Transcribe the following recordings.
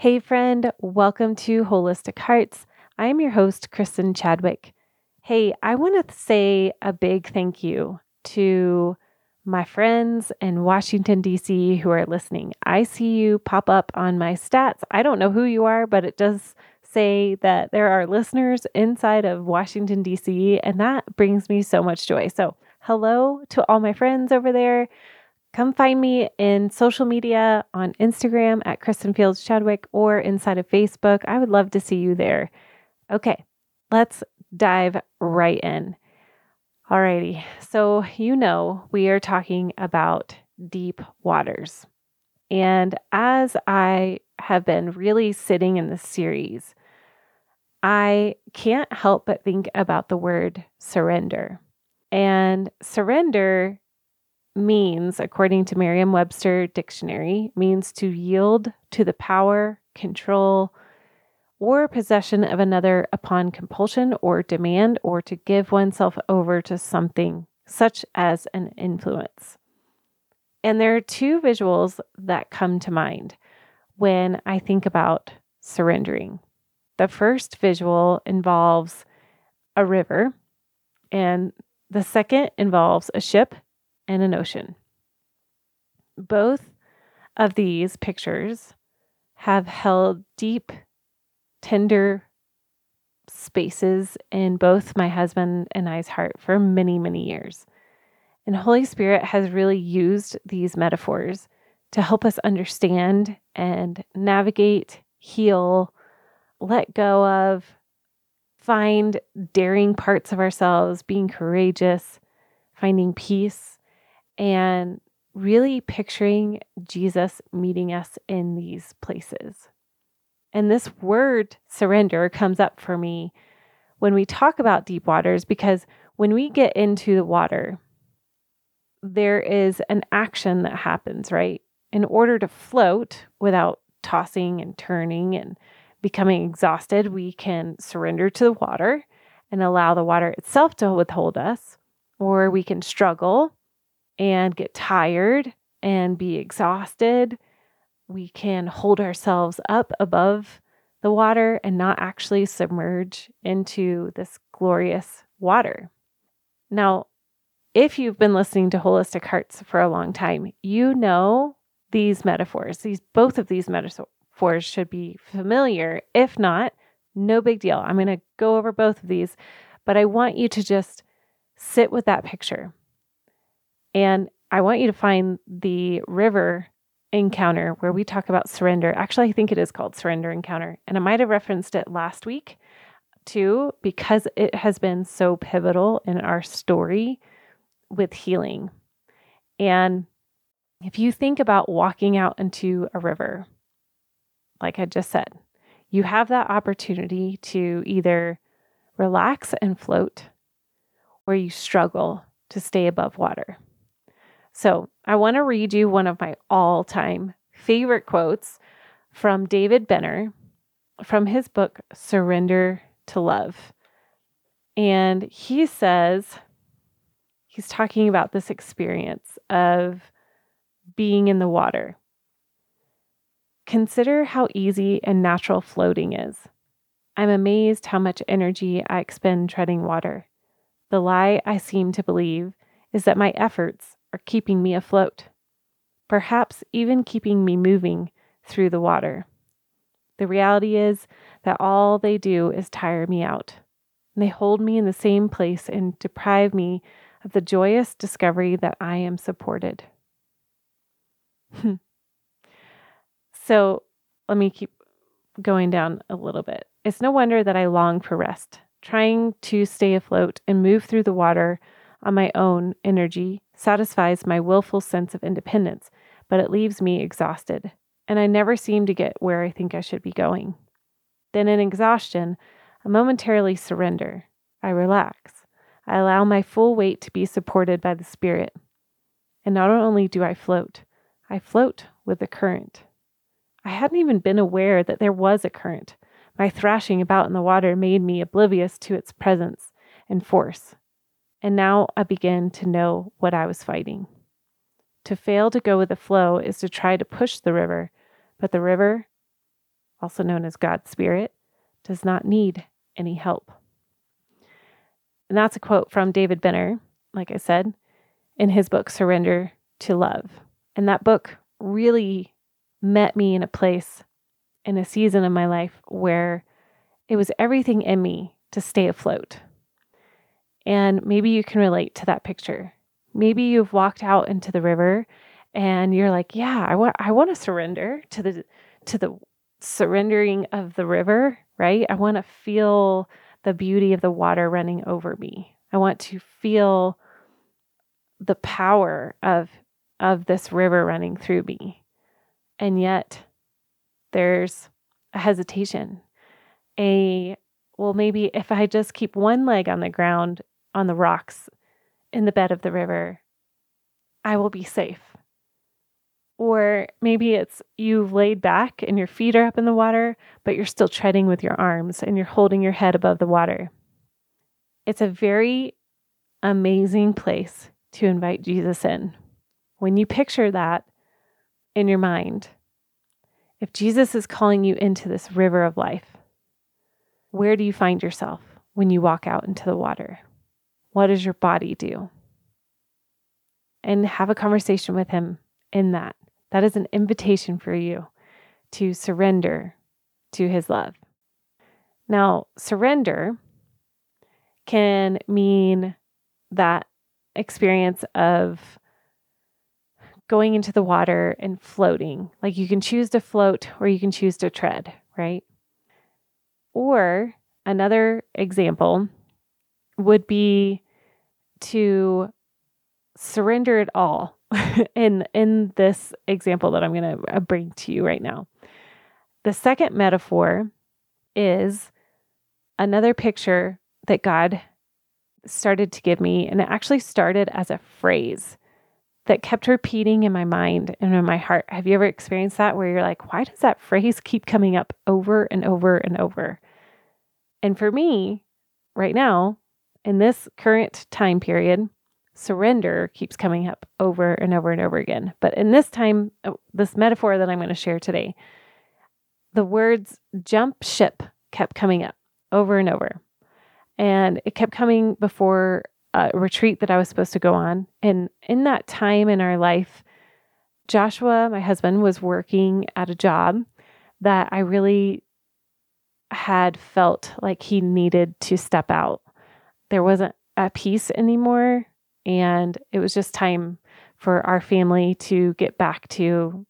Hey, friend, welcome to Wholistic Hearts. I'm your host, Kristen Chadwick. Hey, I want to say a big thank you to my friends in Washington, D.C. who are listening. I see you pop up on my stats. I don't know who you are, but it does say that there are listeners inside of Washington, D.C., and that brings me so much joy. So, hello to all my friends over there. Come find me in social media on Instagram at Kristen Fields Chadwick or inside of Facebook. I would love to see you there. Okay, let's dive right in. Alrighty, so you know we are talking about deep waters. And as I have been really sitting in this series, I can't help but think about the word surrender. And surrender means, according to Merriam Webster Dictionary, means to yield to the power, control, or possession of another upon compulsion or demand, or to give oneself over to something such as an influence. And there are two visuals that come to mind when I think about surrendering. The first visual involves a river, and the second involves a ship and an ocean. Both of these pictures have held deep, tender spaces in both my husband and I's heart for many, many years. And Holy Spirit has really used these metaphors to help us understand and navigate, heal, let go of, find daring parts of ourselves, being courageous, finding peace, and really picturing Jesus meeting us in these places. And this word surrender comes up for me when we talk about deep waters because when we get into the water, there is an action that happens, right? In order to float without tossing and turning and becoming exhausted, we can surrender to the water and allow the water itself to withhold us, or we can struggle and get tired and be exhausted. We can hold ourselves up above the water and not actually submerge into this glorious water. Now, if you've been listening to Wholistic Hearts for a long time, you know these metaphors. These both of these metaphors should be familiar. If not, no big deal. I'm going to go over both of these, but I want you to just sit with that picture. And I want you to find the river encounter where we talk about surrender. Actually, I think it is called Surrender Encounter. And I might have referenced it last week too, because it has been so pivotal in our story with healing. And if you think about walking out into a river, like I just said, you have that opportunity to either relax and float or you struggle to stay above water. So I want to read you one of my all time favorite quotes from David Benner from his book, Surrender to Love. And he says, he's talking about this experience of being in the water. Consider how easy and natural floating is. I'm amazed how much energy I expend treading water. The lie I seem to believe is that my efforts are keeping me afloat, perhaps even keeping me moving through the water. The reality is that all they do is tire me out. And they hold me in the same place and deprive me of the joyous discovery that I am supported. Hmm. so let me keep going down a little bit. It's no wonder that I long for rest, trying to stay afloat and move through the water on my own energy satisfies my willful sense of independence, but it leaves me exhausted, and I never seem to get where I think I should be going. Then, in exhaustion, I momentarily surrender. I relax. I allow my full weight to be supported by the Spirit. And not only do I float, I float with the current. I hadn't even been aware that there was a current. My thrashing about in the water made me oblivious to its presence and force. And now I begin to know what I was fighting. To fail to go with the flow is to try to push the river, but the river also known as God's Spirit, does not need any help. And that's a quote from David Benner, like I said, in his book, Surrender to Love. And that book really met me in a place in a season of my life where it was everything in me to stay afloat. And maybe you can relate to that picture. Maybe you've walked out into the river and you're like, yeah, I want I want to surrender to the to the surrendering of the river, right? I want to feel the beauty of the water running over me. I want to feel the power of of this river running through me. And yet there's a hesitation. A well maybe if I just keep one leg on the ground on the rocks in the bed of the river, I will be safe. Or maybe it's you've laid back and your feet are up in the water, but you're still treading with your arms and you're holding your head above the water. It's a very amazing place to invite Jesus in. When you picture that in your mind, if Jesus is calling you into this river of life, where do you find yourself when you walk out into the water? What does your body do? And have a conversation with him in that. That is an invitation for you to surrender to his love. Now, surrender can mean that experience of going into the water and floating. Like you can choose to float or you can choose to tread, right? Or another example would be to surrender it all in in this example that I'm going to uh, bring to you right now. The second metaphor is another picture that God started to give me and it actually started as a phrase that kept repeating in my mind and in my heart. Have you ever experienced that where you're like, why does that phrase keep coming up over and over and over? And for me, right now, in this current time period, surrender keeps coming up over and over and over again. But in this time, oh, this metaphor that I'm going to share today, the words jump ship kept coming up over and over. And it kept coming before a retreat that I was supposed to go on. And in that time in our life, Joshua, my husband, was working at a job that I really had felt like he needed to step out. There wasn't a peace anymore and it was just time for our family to get back to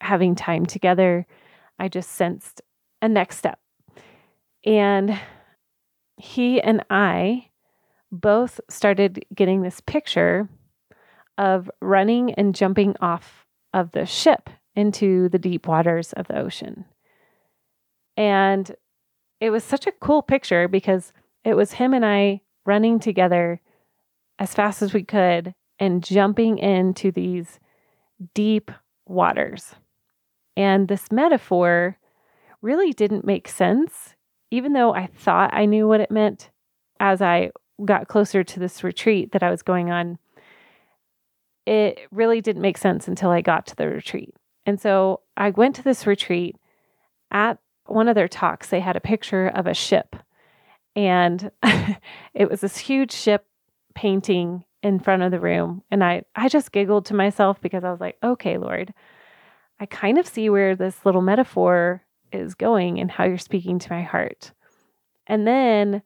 having time together. I just sensed a next step. And he and I both started getting this picture of running and jumping off of the ship into the deep waters of the ocean. And it was such a cool picture because it was him and I running together as fast as we could and jumping into these deep waters. And this metaphor really didn't make sense, even though I thought I knew what it meant as I got closer to this retreat that I was going on. It really didn't make sense until I got to the retreat. And so I went to this retreat. At one of their talks, they had a picture of a ship. And it was this huge ship painting in front of the room. And I, I just giggled to myself because I was like, okay, Lord, I kind of see where this little metaphor is going and how you're speaking to my heart. And then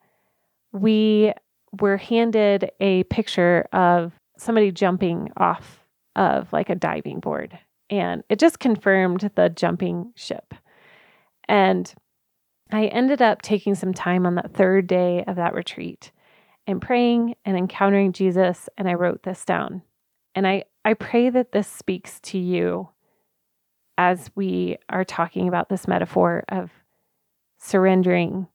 we were handed a picture of somebody jumping off of like a diving board. And it just confirmed the jumping ship. And I ended up taking some time on that third day of that retreat and praying and encountering Jesus. And I wrote this down. And I, I pray that this speaks to you as we are talking about this metaphor of surrendering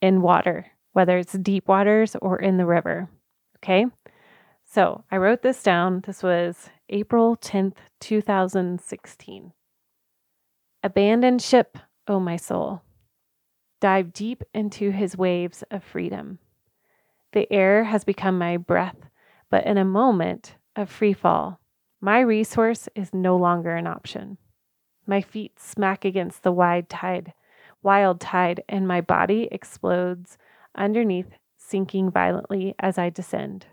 in water, whether it's deep waters or in the river. Okay. So I wrote this down. This was April 10th, 2016. Abandon ship, O oh my soul. Dive deep into his waves of freedom. The air has become my breath, but in a moment of free fall, my resource is no longer an option. My feet smack against the wide tide, wild tide, and my body explodes underneath, sinking violently as I descend.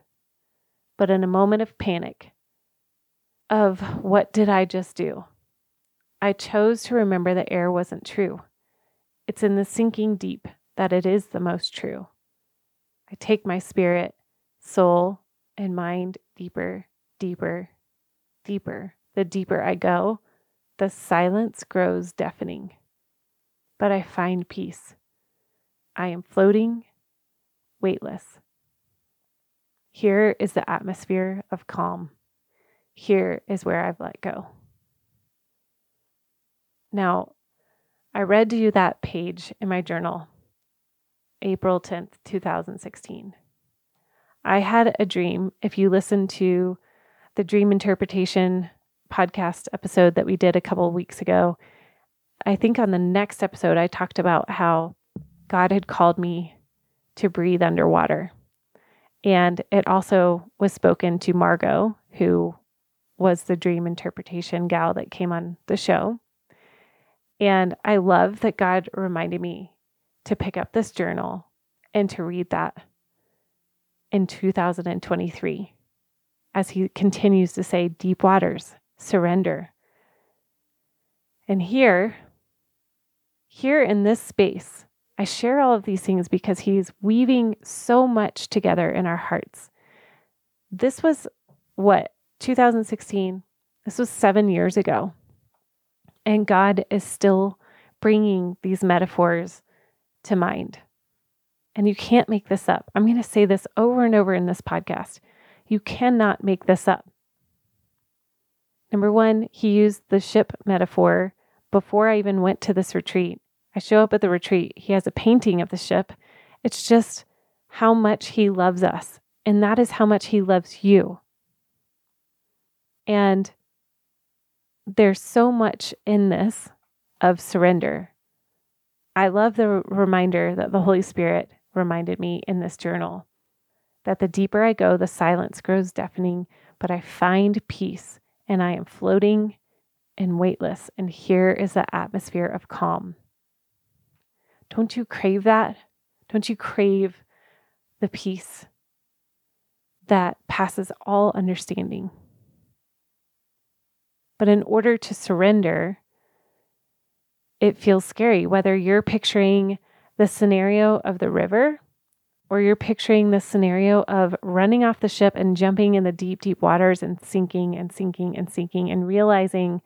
But in a moment of panic, of what did I just do? I chose to remember that air wasn't true. It's in the sinking deep that it is the most true. I take my spirit, soul, and mind deeper, deeper, deeper. The deeper I go, the silence grows deafening. But I find peace. I am floating, weightless. Here is the atmosphere of calm. Here is where I've let go. Now, I read to you that page in my journal, April 10th, 2016. I had a dream. If you listen to the dream interpretation podcast episode that we did a couple of weeks ago, I think on the next episode, I talked about how God had called me to breathe underwater. And it also was spoken to Margot, who was the dream interpretation gal that came on the show. And I love that God reminded me to pick up this journal and to read that in 2023 as he continues to say, deep waters, surrender. And here, here in this space, I share all of these things because he's weaving so much together in our hearts. This was what, 2016? This was seven years ago. And God is still bringing these metaphors to mind. And you can't make this up. I'm going to say this over and over in this podcast. You cannot make this up. Number one, he used the ship metaphor before I even went to this retreat. I show up at the retreat. He has a painting of the ship. It's just how much he loves us. And that is how much he loves you. And there's so much in this of surrender. I love the reminder that the Holy Spirit reminded me in this journal that the deeper I go, the silence grows deafening, but I find peace and I am floating and weightless. And here is the atmosphere of calm. Don't you crave that? Don't you crave the peace that passes all understanding? But in order to surrender, it feels scary, whether you're picturing the scenario of the river or you're picturing the scenario of running off the ship and jumping in the deep, deep waters and sinking and sinking and sinking and realizing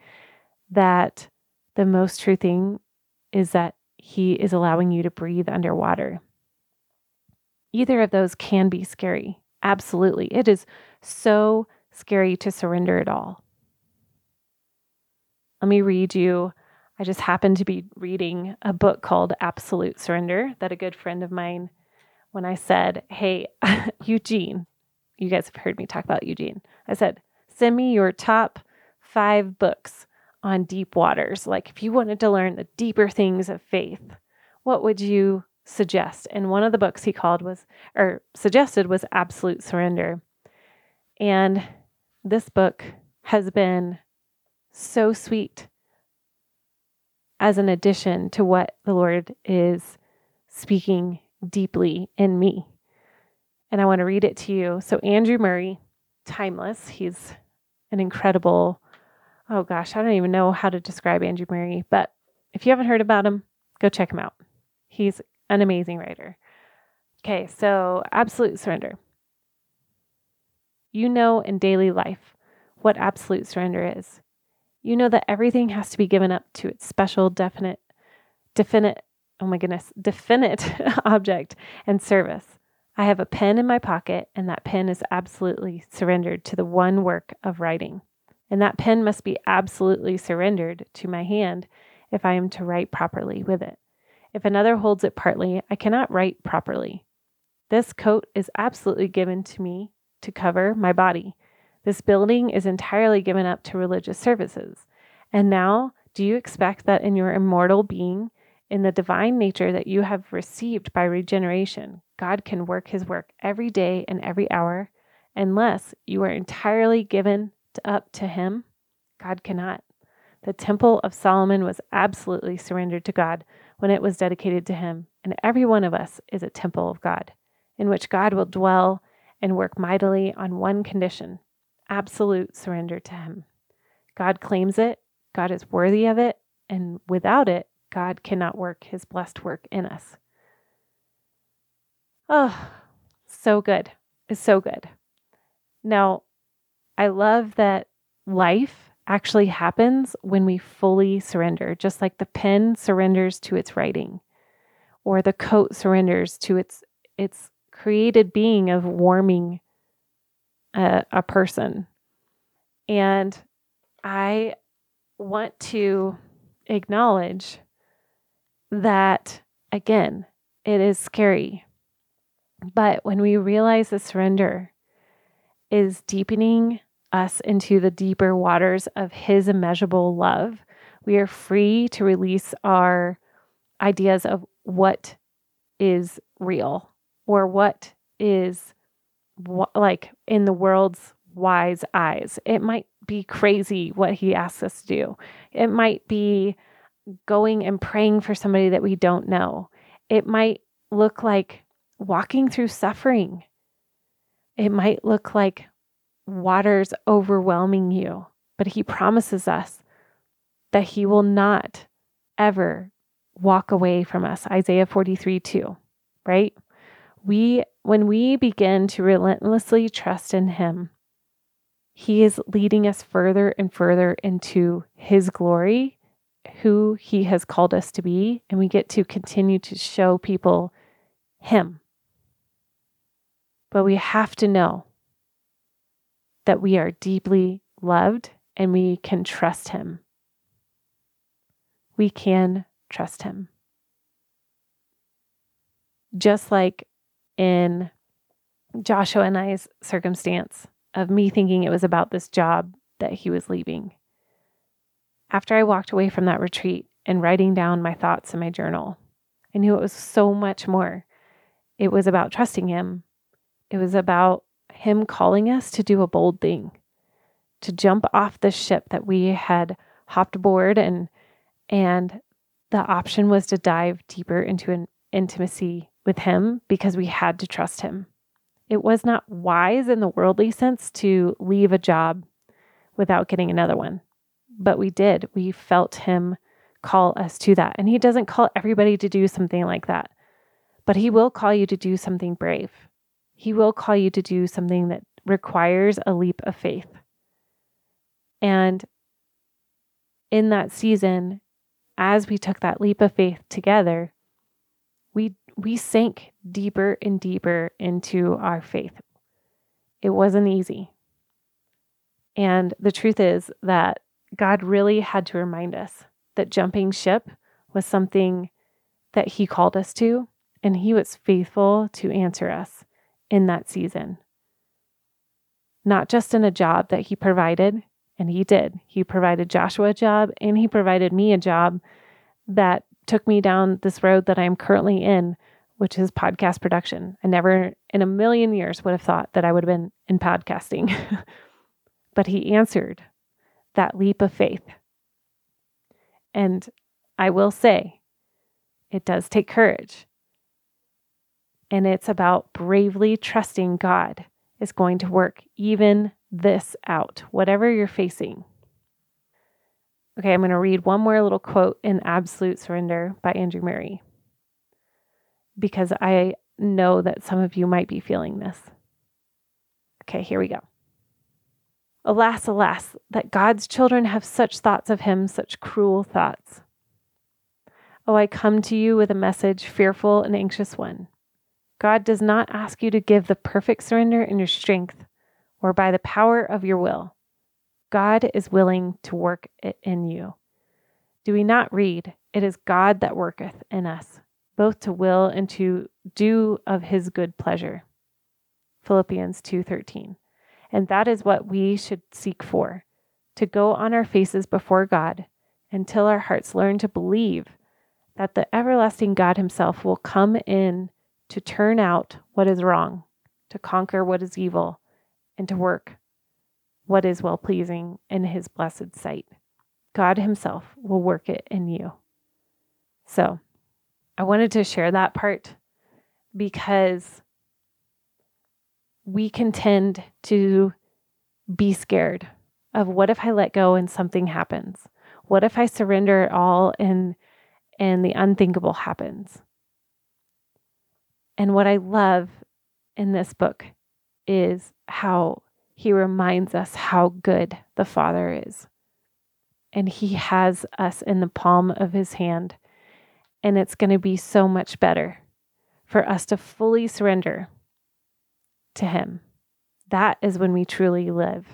that the most true thing is that He is allowing you to breathe underwater. Either of those can be scary. Absolutely. It is so scary to surrender it all. Let me read you. I just happened to be reading a book called Absolute Surrender that a good friend of mine, when I said, Hey, Eugene, you guys have heard me talk about Eugene. I said, Send me your top five books on deep waters. Like, if you wanted to learn the deeper things of faith, what would you suggest? And one of the books he called was, or suggested, was Absolute Surrender. And this book has been so sweet as an addition to what the Lord is speaking deeply in me. And I want to read it to you. So, Andrew Murray, timeless, he's an incredible, oh gosh, I don't even know how to describe Andrew Murray, but if you haven't heard about him, go check him out. He's an amazing writer. Okay, so absolute surrender. You know in daily life what absolute surrender is you know that everything has to be given up to its special, definite, definite, oh my goodness, definite object and service. I have a pen in my pocket, and that pen is absolutely surrendered to the one work of writing. And that pen must be absolutely surrendered to my hand if I am to write properly with it. If another holds it partly, I cannot write properly. This coat is absolutely given to me to cover my body. This building is entirely given up to religious services. And now, do you expect that in your immortal being, in the divine nature that you have received by regeneration, God can work his work every day and every hour, unless you are entirely given up to him? God cannot. The Temple of Solomon was absolutely surrendered to God when it was dedicated to Him, and every one of us is a temple of God, in which God will dwell and work mightily on one condition absolute surrender to Him. God claims it, God is worthy of it, and without it, God cannot work His blessed work in us. Oh, so good. It's so good. Now, I love that life actually happens when we fully surrender, just like the pen surrenders to its writing or the coat surrenders to its its created being of warming a, a person. And I want to acknowledge that again, it is scary. But when we realize the surrender is deepening us into the deeper waters of His immeasurable love, we are free to release our ideas of what is real or what is like in the world's wise eyes. It might be crazy what He asks us to do, it might be going and praying for somebody that we don't know, it might look like walking through suffering. It might look like waters overwhelming you, but He promises us that He will not ever walk away from us. Isaiah 43 2, right? We, when we begin to relentlessly trust in Him, He is leading us further and further into His glory, who He has called us to be, and we get to continue to show people Him. But we have to know that we are deeply loved and we can trust Him. We can trust Him. Just like in Joshua and I's circumstance of me thinking it was about this job that he was leaving. After I walked away from that retreat and writing down my thoughts in my journal, I knew it was so much more. It was about trusting him. It was about him calling us to do a bold thing, to jump off the ship that we had hopped aboard and and the option was to dive deeper into an intimacy with him because we had to trust him. It was not wise in the worldly sense to leave a job without getting another one, but we did. We felt him call us to that. And he doesn't call everybody to do something like that, but he will call you to do something brave. He will call you to do something that requires a leap of faith. And in that season, as we took that leap of faith together, we we sank deeper and deeper into our faith. It wasn't easy. And the truth is that God really had to remind us that jumping ship was something that He called us to, and He was faithful to answer us in that season. Not just in a job that he provided, and he did. He provided Joshua a job and he provided me a job that took me down this road that I'm currently in, which is podcast production. I never in a million years would have thought that I would have been in podcasting. but he answered that leap of faith. And I will say, it does take courage and it's about bravely trusting God is going to work even this out, whatever you're facing. Okay, I'm going to read one more little quote in Absolute Surrender by Andrew Murray because I know that some of you might be feeling this. Okay, here we go. Alas, alas, that God's children have such thoughts of Him, such cruel thoughts. Oh, I come to you with a message, fearful and anxious one. God does not ask you to give the perfect surrender in your strength or by the power of your will. God is willing to work it in you. Do we not read, It is God that worketh in us, both to will and to do of his good pleasure? Philippians 2:13. And that is what we should seek for, to go on our faces before God until our hearts learn to believe that the everlasting God himself will come in to turn out what is wrong, to conquer what is evil, and to work what is well pleasing in his blessed sight. God Himself will work it in you. So I wanted to share that part because we can tend to be scared of what if I let go and something happens? What if I surrender it all and and the unthinkable happens? And what I love in this book is how he reminds us how good the Father is. And he has us in the palm of his hand. And it's going to be so much better for us to fully surrender to him. That is when we truly live.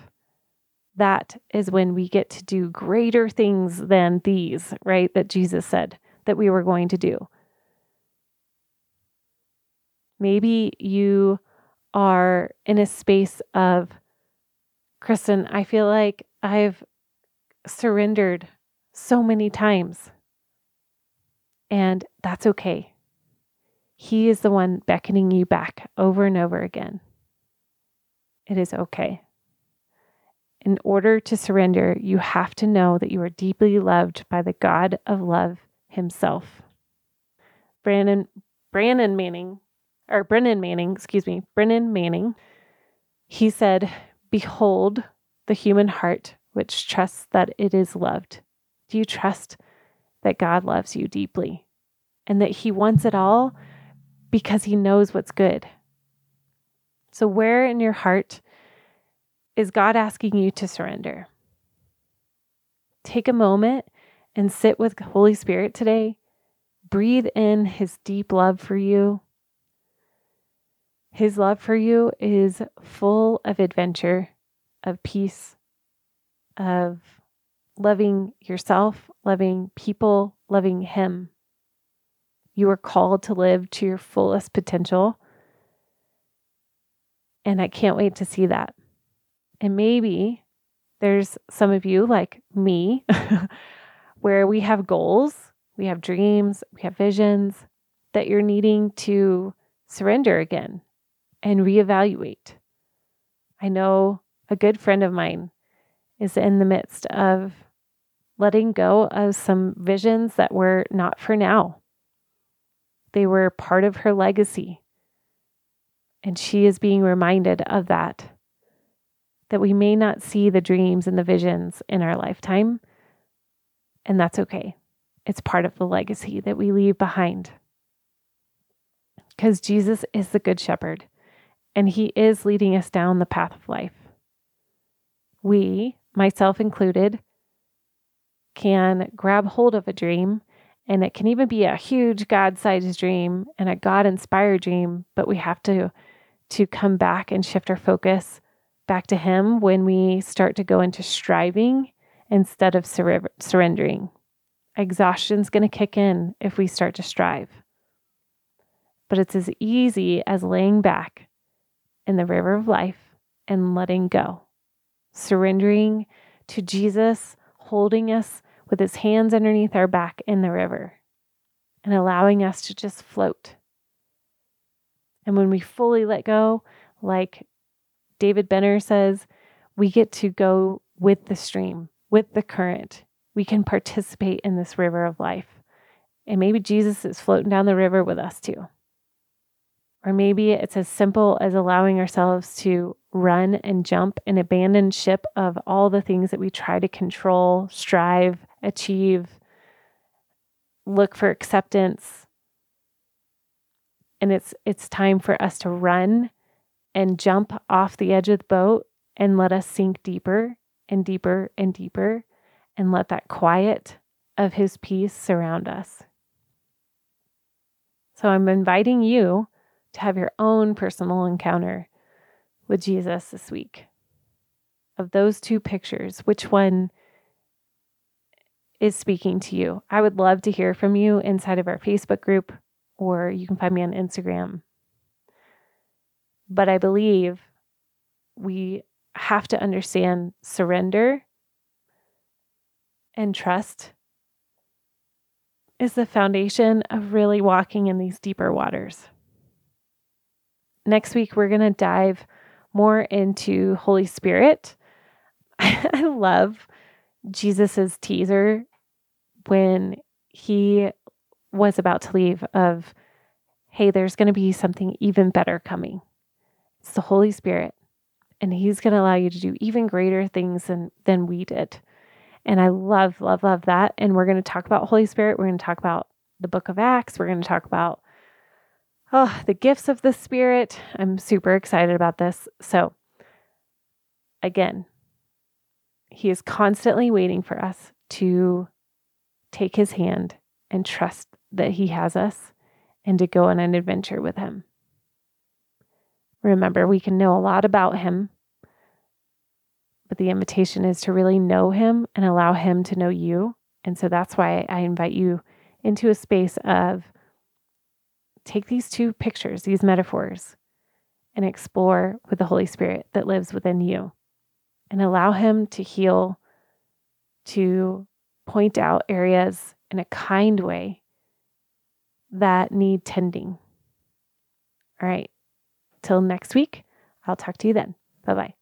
That is when we get to do greater things than these, right? That Jesus said that we were going to do. Maybe you are in a space of, Kristen, I feel like I've surrendered so many times. And that's okay. He is the one beckoning you back over and over again. It is okay. In order to surrender, you have to know that you are deeply loved by the God of love himself. Brandon Brandon Manning or Brennan Manning, excuse me, Brennan Manning, he said, Behold the human heart which trusts that it is loved. Do you trust that God loves you deeply and that He wants it all because He knows what's good? So, where in your heart is God asking you to surrender? Take a moment and sit with the Holy Spirit today. Breathe in His deep love for you his love for you is full of adventure, of peace, of loving yourself, loving people, loving Him. You are called to live to your fullest potential. And I can't wait to see that. And maybe there's some of you, like me, where we have goals, we have dreams, we have visions that you're needing to surrender again and reevaluate. I know a good friend of mine is in the midst of letting go of some visions that were not for now. They were part of her legacy. And she is being reminded of that. That we may not see the dreams and the visions in our lifetime, and that's okay. It's part of the legacy that we leave behind. Because Jesus is the Good Shepherd and He is leading us down the path of life. We, myself included, can grab hold of a dream, and it can even be a huge God sized dream and a God inspired dream, but we have to, to come back and shift our focus back to Him when we start to go into striving instead of sur- surrendering. Exhaustion's going to kick in if we start to strive. But it's as easy as laying back in the river of life and letting go, surrendering to Jesus, holding us with his hands underneath our back in the river, and allowing us to just float. And when we fully let go, like David Benner says, we get to go with the stream, with the current. We can participate in this river of life. And maybe Jesus is floating down the river with us too. Or maybe it's as simple as allowing ourselves to run and jump and abandon ship of all the things that we try to control, strive, achieve, look for acceptance. And it's it's time for us to run and jump off the edge of the boat and let us sink deeper and deeper and deeper and let that quiet of his peace surround us. So I'm inviting you to have your own personal encounter with Jesus this week. Of those two pictures, which one is speaking to you? I would love to hear from you inside of our Facebook group, or you can find me on Instagram. But I believe we have to understand surrender and trust is the foundation of really walking in these deeper waters. Next week, we're going to dive more into Holy Spirit. I love Jesus's teaser when he was about to leave of hey, there's going to be something even better coming. It's the Holy Spirit, and He's going to allow you to do even greater things than, than we did. And I love, love, love that. And we're going to talk about Holy Spirit. We're going to talk about the book of Acts. We're going to talk about oh, the gifts of the Spirit. I'm super excited about this. So, again, He is constantly waiting for us to take His hand and trust that He has us and to go on an adventure with Him. Remember, we can know a lot about Him, but the invitation is to really know Him and allow Him to know you. And so that's why I invite you into a space of take these two pictures, these metaphors, and explore with the Holy Spirit that lives within you and allow Him to heal, to point out areas in a kind way that need tending. All right. Till next week, I'll talk to you then. Bye bye.